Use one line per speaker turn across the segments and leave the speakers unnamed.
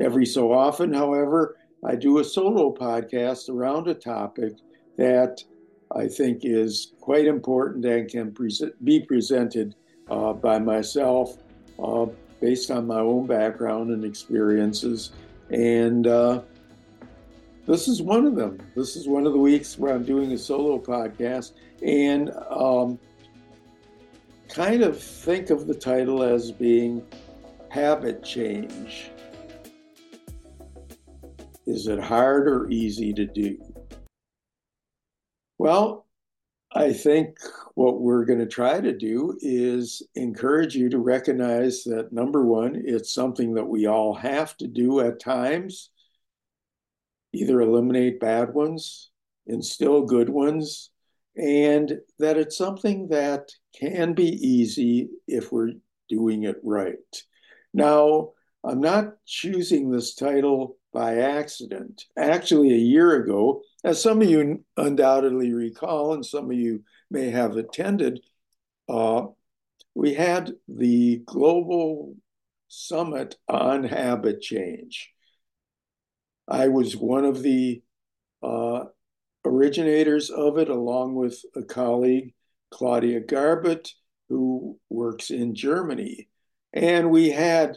Every so often, however, I do a solo podcast around a topic that I think is quite important and can be presented uh, by myself uh, based on my own background and experiences. And uh, this is one of them. This is one of the weeks where I'm doing a solo podcast and um, kind of think of the title as being Habit Change. Is it hard or easy to do? Well, I think what we're going to try to do is encourage you to recognize that number one, it's something that we all have to do at times. Either eliminate bad ones, instill good ones, and that it's something that can be easy if we're doing it right. Now, I'm not choosing this title by accident. Actually, a year ago, as some of you undoubtedly recall, and some of you may have attended, uh, we had the Global Summit on Habit Change. I was one of the uh, originators of it, along with a colleague, Claudia Garbett, who works in Germany. And we had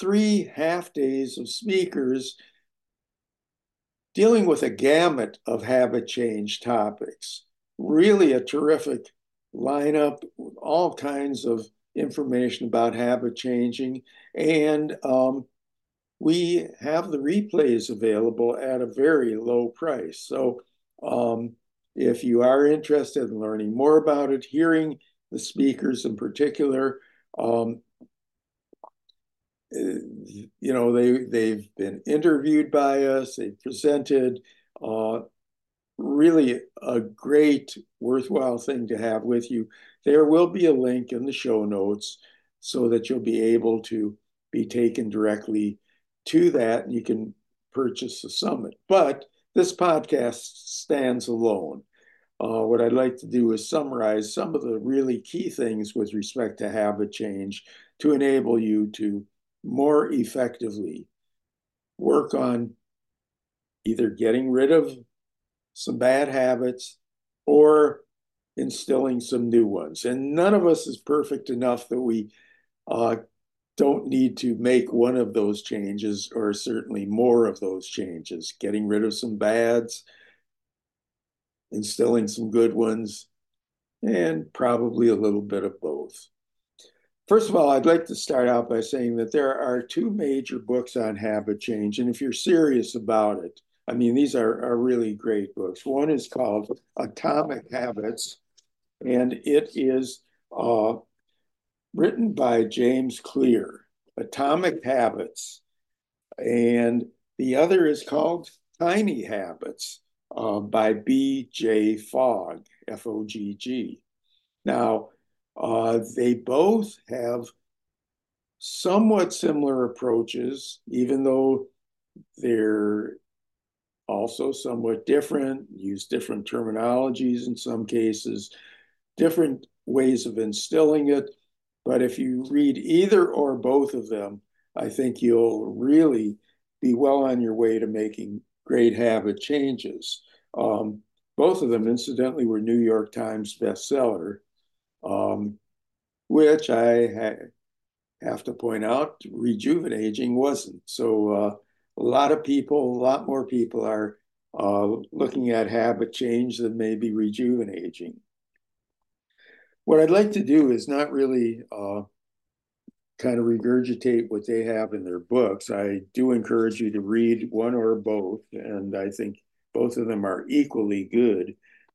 three half days of speakers dealing with a gamut of habit change topics. Really a terrific lineup with all kinds of information about habit changing. And um, we have the replays available at a very low price. So um, if you are interested in learning more about it, hearing the speakers in particular, um, you know they they've been interviewed by us they've presented uh, really a great worthwhile thing to have with you. There will be a link in the show notes so that you'll be able to be taken directly to that and you can purchase the summit. But this podcast stands alone. Uh, what I'd like to do is summarize some of the really key things with respect to habit change to enable you to more effectively work on either getting rid of some bad habits or instilling some new ones. And none of us is perfect enough that we uh, don't need to make one of those changes or certainly more of those changes, getting rid of some bads, instilling some good ones, and probably a little bit of both. First of all, I'd like to start out by saying that there are two major books on habit change. And if you're serious about it, I mean, these are, are really great books. One is called Atomic Habits, and it is uh, written by James Clear, Atomic Habits. And the other is called Tiny Habits uh, by B.J. Fogg, F O G G. Now, uh, they both have somewhat similar approaches, even though they're also somewhat different, use different terminologies in some cases, different ways of instilling it. But if you read either or both of them, I think you'll really be well on your way to making great habit changes. Um, both of them, incidentally, were New York Times bestseller um, which I ha- have to point out, Rejuvenaging wasn't. So uh, a lot of people, a lot more people are uh, looking at habit change than maybe Rejuvenaging. What I'd like to do is not really uh, kind of regurgitate what they have in their books. I do encourage you to read one or both, and I think both of them are equally good.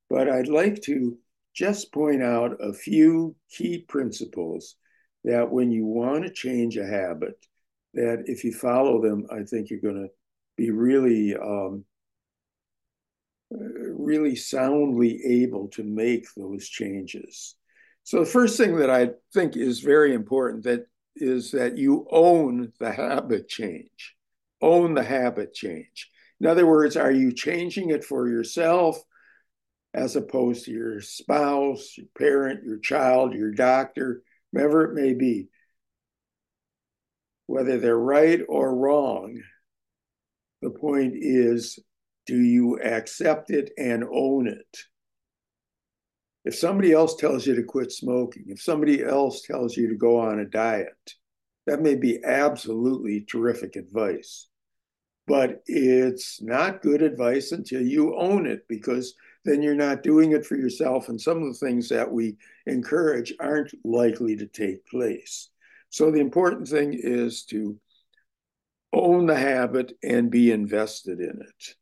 But I'd like to just point out a few key principles that when you want to change a habit, that if you follow them, I think you're going to be really, um, really soundly able to make those changes. So the first thing that I think is very important that is that you own the habit change. Own the habit change. In other words, are you changing it for yourself? As opposed to your spouse, your parent, your child, your doctor, whoever it may be. Whether they're right or wrong, The point is, do you accept it and own it? If somebody else tells you to quit smoking, if somebody else tells you to go on a diet, that may be absolutely terrific advice. But it's not good advice until you own it because then you're not doing it for yourself. And some of the things that we encourage aren't likely to take place. So the important thing is to own the habit and be invested in it.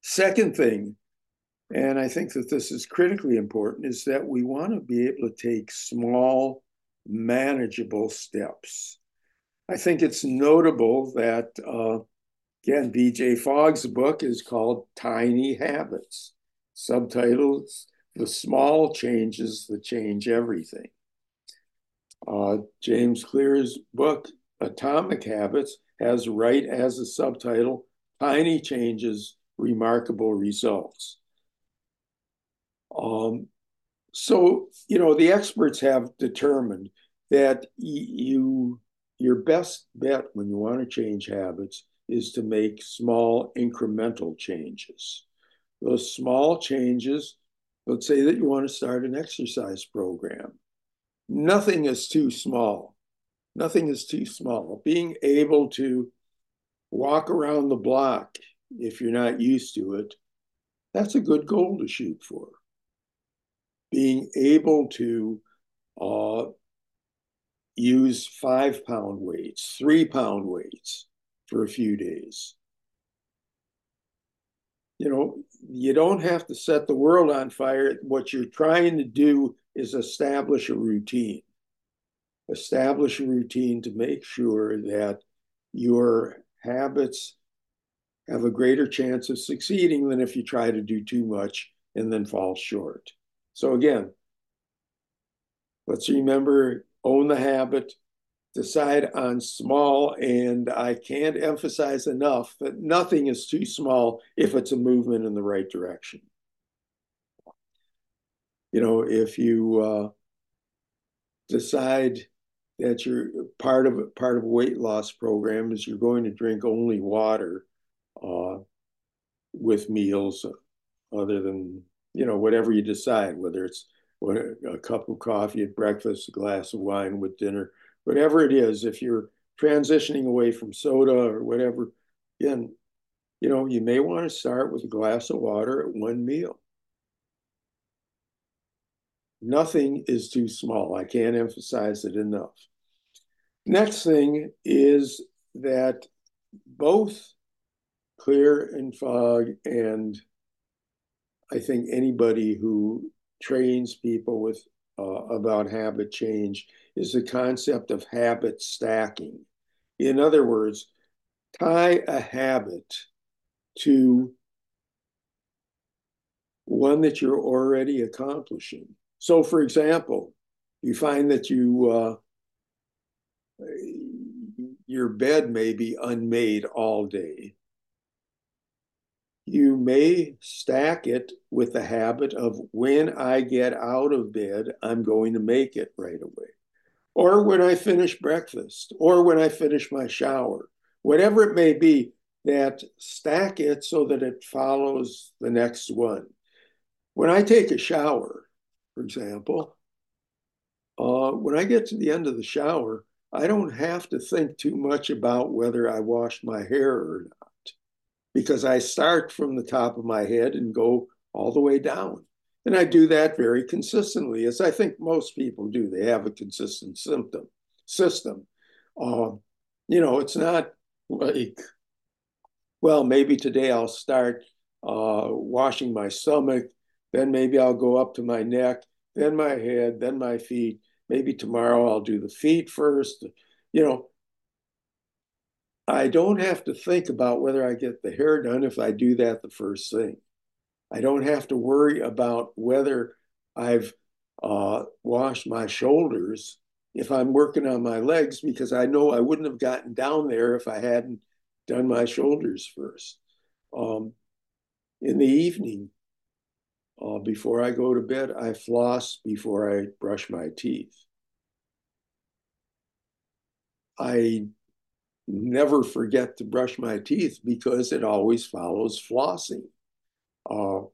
Second thing, and I think that this is critically important, is that we want to be able to take small, manageable steps. I think it's notable that, uh, again, BJ Fogg's book is called Tiny Habits. Subtitles The Small Changes That Change Everything. Uh, James Clear's book, Atomic Habits, has right as a subtitle Tiny Changes, Remarkable Results. Um, so, you know, the experts have determined that you your best bet when you want to change habits is to make small incremental changes. Those small changes, let's say that you want to start an exercise program. Nothing is too small. Nothing is too small. Being able to walk around the block if you're not used to it, that's a good goal to shoot for. Being able to uh, use five pound weights, three pound weights for a few days. You know, you don't have to set the world on fire. What you're trying to do is establish a routine. Establish a routine to make sure that your habits have a greater chance of succeeding than if you try to do too much and then fall short. So, again, let's remember own the habit, decide on small, and I can't emphasize enough that nothing is too small if it's a movement in the right direction. You know, if you uh, decide that you're part of part of a weight loss program is you're going to drink only water uh, with meals, other than you know whatever you decide, whether it's a cup of coffee at breakfast, a glass of wine with dinner, whatever it is, if you're transitioning away from soda or whatever, again, you know, you may want to start with a glass of water at one meal. Nothing is too small. I can't emphasize it enough. Next thing is that both Clear and Fogg and I think anybody who trains people with uh, about habit change is the concept of habit stacking. In other words, tie a habit to one that you're already accomplishing. So, for example, you find that you uh, your bed may be unmade all day you may stack it with the habit of when I get out of bed, I'm going to make it right away. Or when I finish breakfast, or when I finish my shower, whatever it may be, that stack it so that it follows the next one. When I take a shower, for example, uh, when I get to the end of the shower, I don't have to think too much about whether I washed my hair or not because I start from the top of my head and go all the way down. And I do that very consistently, as I think most people do. They have a consistent symptom system. Uh, you know, it's not like, well, maybe today I'll start uh, washing my stomach, then maybe I'll go up to my neck, then my head, then my feet. Maybe tomorrow I'll do the feet first. You know, I don't have to think about whether I get the hair done if I do that the first thing. I don't have to worry about whether I've uh, washed my shoulders if I'm working on my legs because I know I wouldn't have gotten down there if I hadn't done my shoulders first. Um, in the evening, uh, before I go to bed, I floss before I brush my teeth. I never forget to brush my teeth because it always follows flossing. Uh,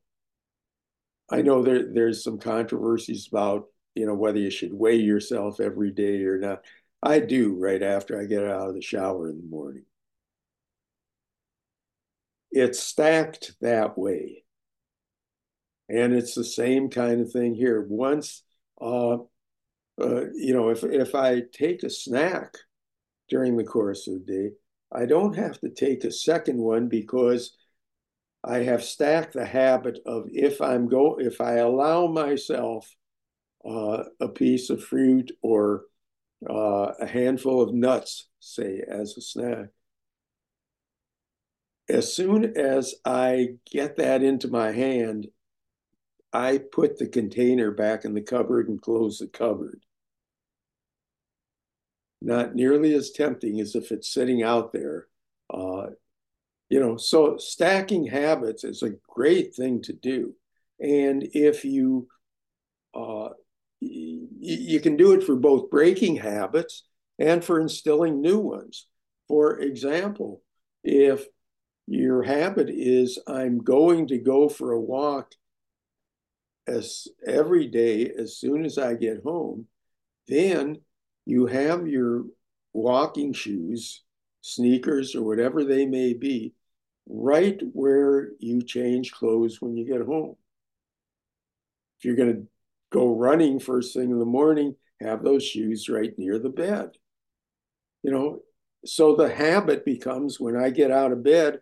I know there, there's some controversies about, you know, whether you should weigh yourself every day or not. I do right after I get out of the shower in the morning. It's stacked that way. And it's the same kind of thing here. Once, uh, uh, you know, if, if I take a snack during the course of the day, I don't have to take a second one because I have stacked the habit of if I'm go if I allow myself uh, a piece of fruit or uh, a handful of nuts, say as a snack, as soon as I get that into my hand, I put the container back in the cupboard and close the cupboard. Not nearly as tempting as if it's sitting out there. Uh, you know, so stacking habits is a great thing to do. And if you, uh, you can do it for both breaking habits and for instilling new ones. For example, if your habit is I'm going to go for a walk as every day as soon as I get home, then you have your walking shoes, sneakers, or whatever they may be, right where you change clothes when you get home. If you're going to go running first thing in the morning, have those shoes right near the bed. You know, so the habit becomes when I get out of bed,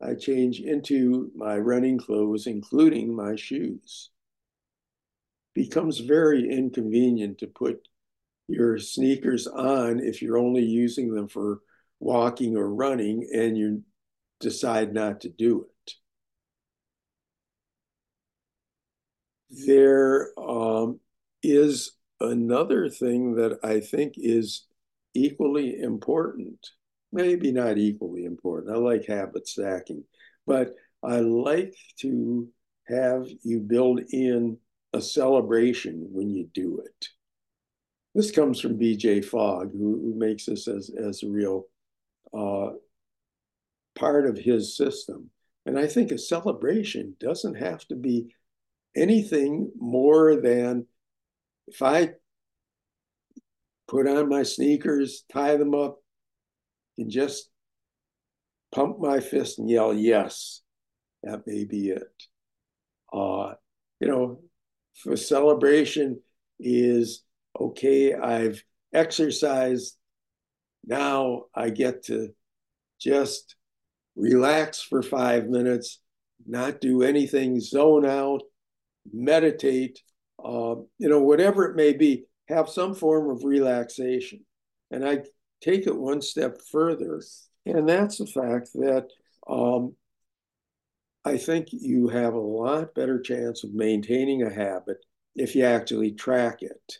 I change into my running clothes, including my shoes. Becomes very inconvenient to put your sneakers on if you're only using them for walking or running and you decide not to do it. There um, is another thing that I think is equally important. Maybe not equally important. I like habit stacking, but I like to have you build in a celebration when you do it. This comes from BJ Fogg, who, who makes this as, as a real uh, part of his system. And I think a celebration doesn't have to be anything more than if I put on my sneakers, tie them up, and just pump my fist and yell, yes, that may be it. Uh, you know, for celebration is okay, I've exercised. Now I get to just relax for five minutes, not do anything, zone out, meditate, uh, you know, whatever it may be, have some form of relaxation. And I take it one step further, and that's the fact that um, I think you have a lot better chance of maintaining a habit if you actually track it.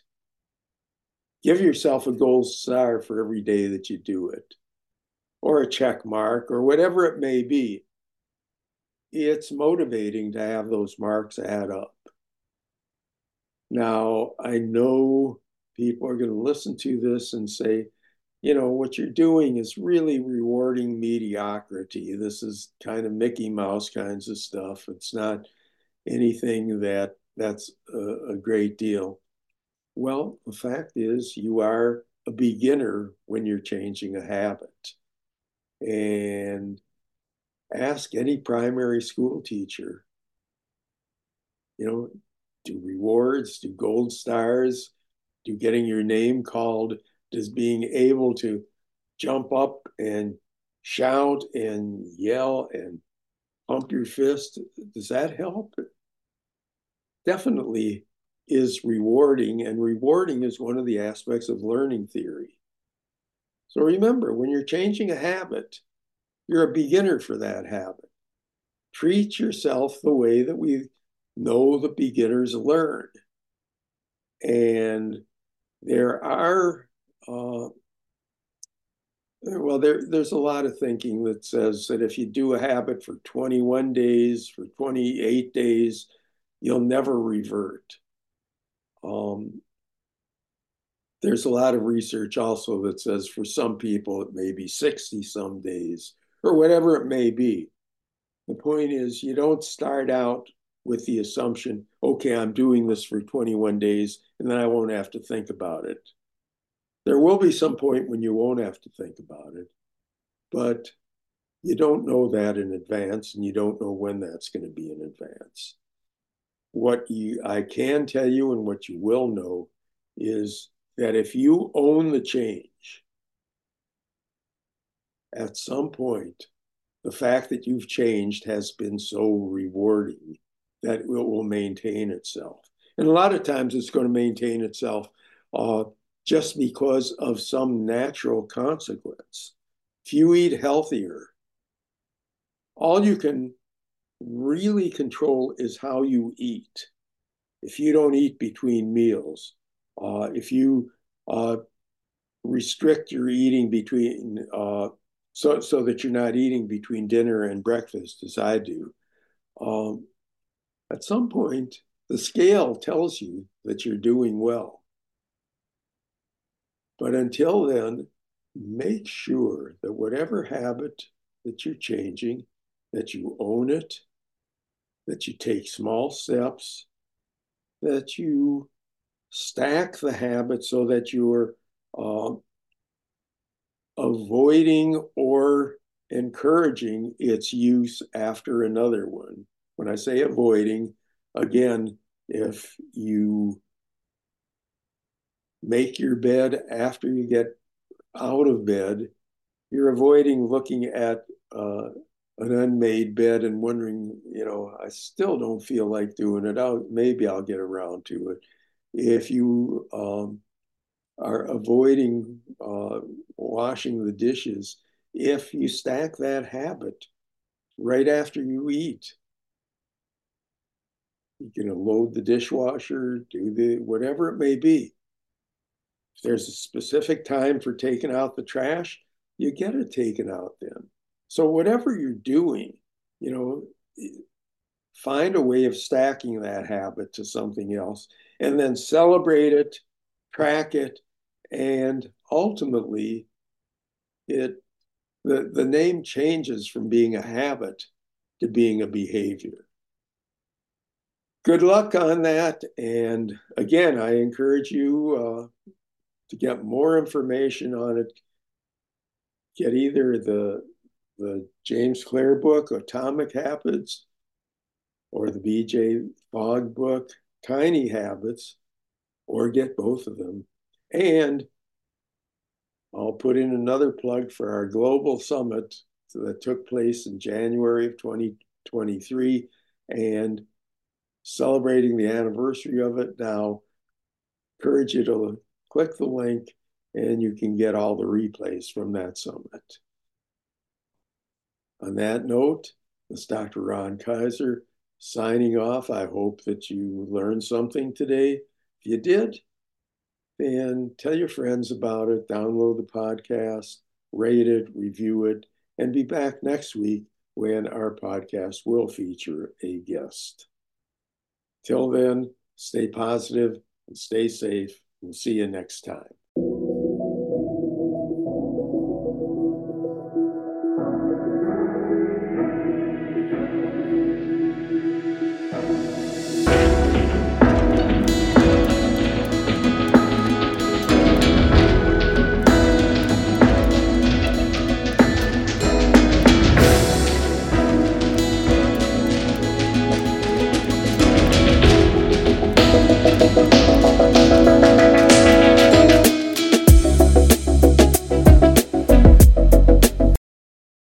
Give yourself a gold star for every day that you do it, or a check mark, or whatever it may be. It's motivating to have those marks add up. Now, I know people are going to listen to this and say, you know, what you're doing is really rewarding mediocrity. This is kind of Mickey Mouse kinds of stuff. It's not anything that that's a, a great deal. Well, the fact is, you are a beginner when you're changing a habit. And ask any primary school teacher, you know, do rewards, do gold stars, do getting your name called does being able to jump up and shout and yell and pump your fist, does that help? Definitely is rewarding, and rewarding is one of the aspects of learning theory. So remember, when you're changing a habit, you're a beginner for that habit. Treat yourself the way that we know the beginners learn. And there are uh, well, there, there's a lot of thinking that says that if you do a habit for 21 days, for 28 days, you'll never revert. Um, there's a lot of research also that says for some people it may be 60 some days or whatever it may be. The point is, you don't start out with the assumption, okay, I'm doing this for 21 days and then I won't have to think about it. There will be some point when you won't have to think about it, but you don't know that in advance and you don't know when that's going to be in advance. What you I can tell you and what you will know is that if you own the change, at some point, the fact that you've changed has been so rewarding that it will maintain itself. And a lot of times it's going to maintain itself uh, just because of some natural consequence. If you eat healthier, all you can really control is how you eat. If you don't eat between meals, uh, if you uh, restrict your eating between, uh, so, so that you're not eating between dinner and breakfast, as I do, um, at some point, the scale tells you that you're doing well. But until then, make sure that whatever habit that you're changing, that you own it, that you take small steps, that you stack the habit so that you're uh, avoiding or encouraging its use after another one. When I say avoiding, again, if you make your bed after you get out of bed, you're avoiding looking at uh, an unmade bed and wondering, you know, I still don't feel like doing it. I'll, maybe I'll get around to it. If you um, are avoiding uh, washing the dishes, if you stack that habit right after you eat, you can load the dishwasher, do the whatever it may be. If there's a specific time for taking out the trash, you get it taken out then. So whatever you're doing, you know, find a way of stacking that habit to something else and then celebrate it, track it, and ultimately it the, the name changes from being a habit to being a behavior. Good luck on that. And again, I encourage you uh, to get more information on it. Get either the the James Clear book, Atomic Habits, or the BJ Fogg book, Tiny Habits, or get both of them. And I'll put in another plug for our global summit that took place in January of 2023 and celebrating the anniversary of it now. Encourage you to click the link and you can get all the replays from that summit. On that note, this is Dr. Ron Kaiser signing off. I hope that you learned something today. If you did, then tell your friends about it, download the podcast, rate it, review it, and be back next week when our podcast will feature a guest. Till then, stay positive and stay safe. We'll see you next time.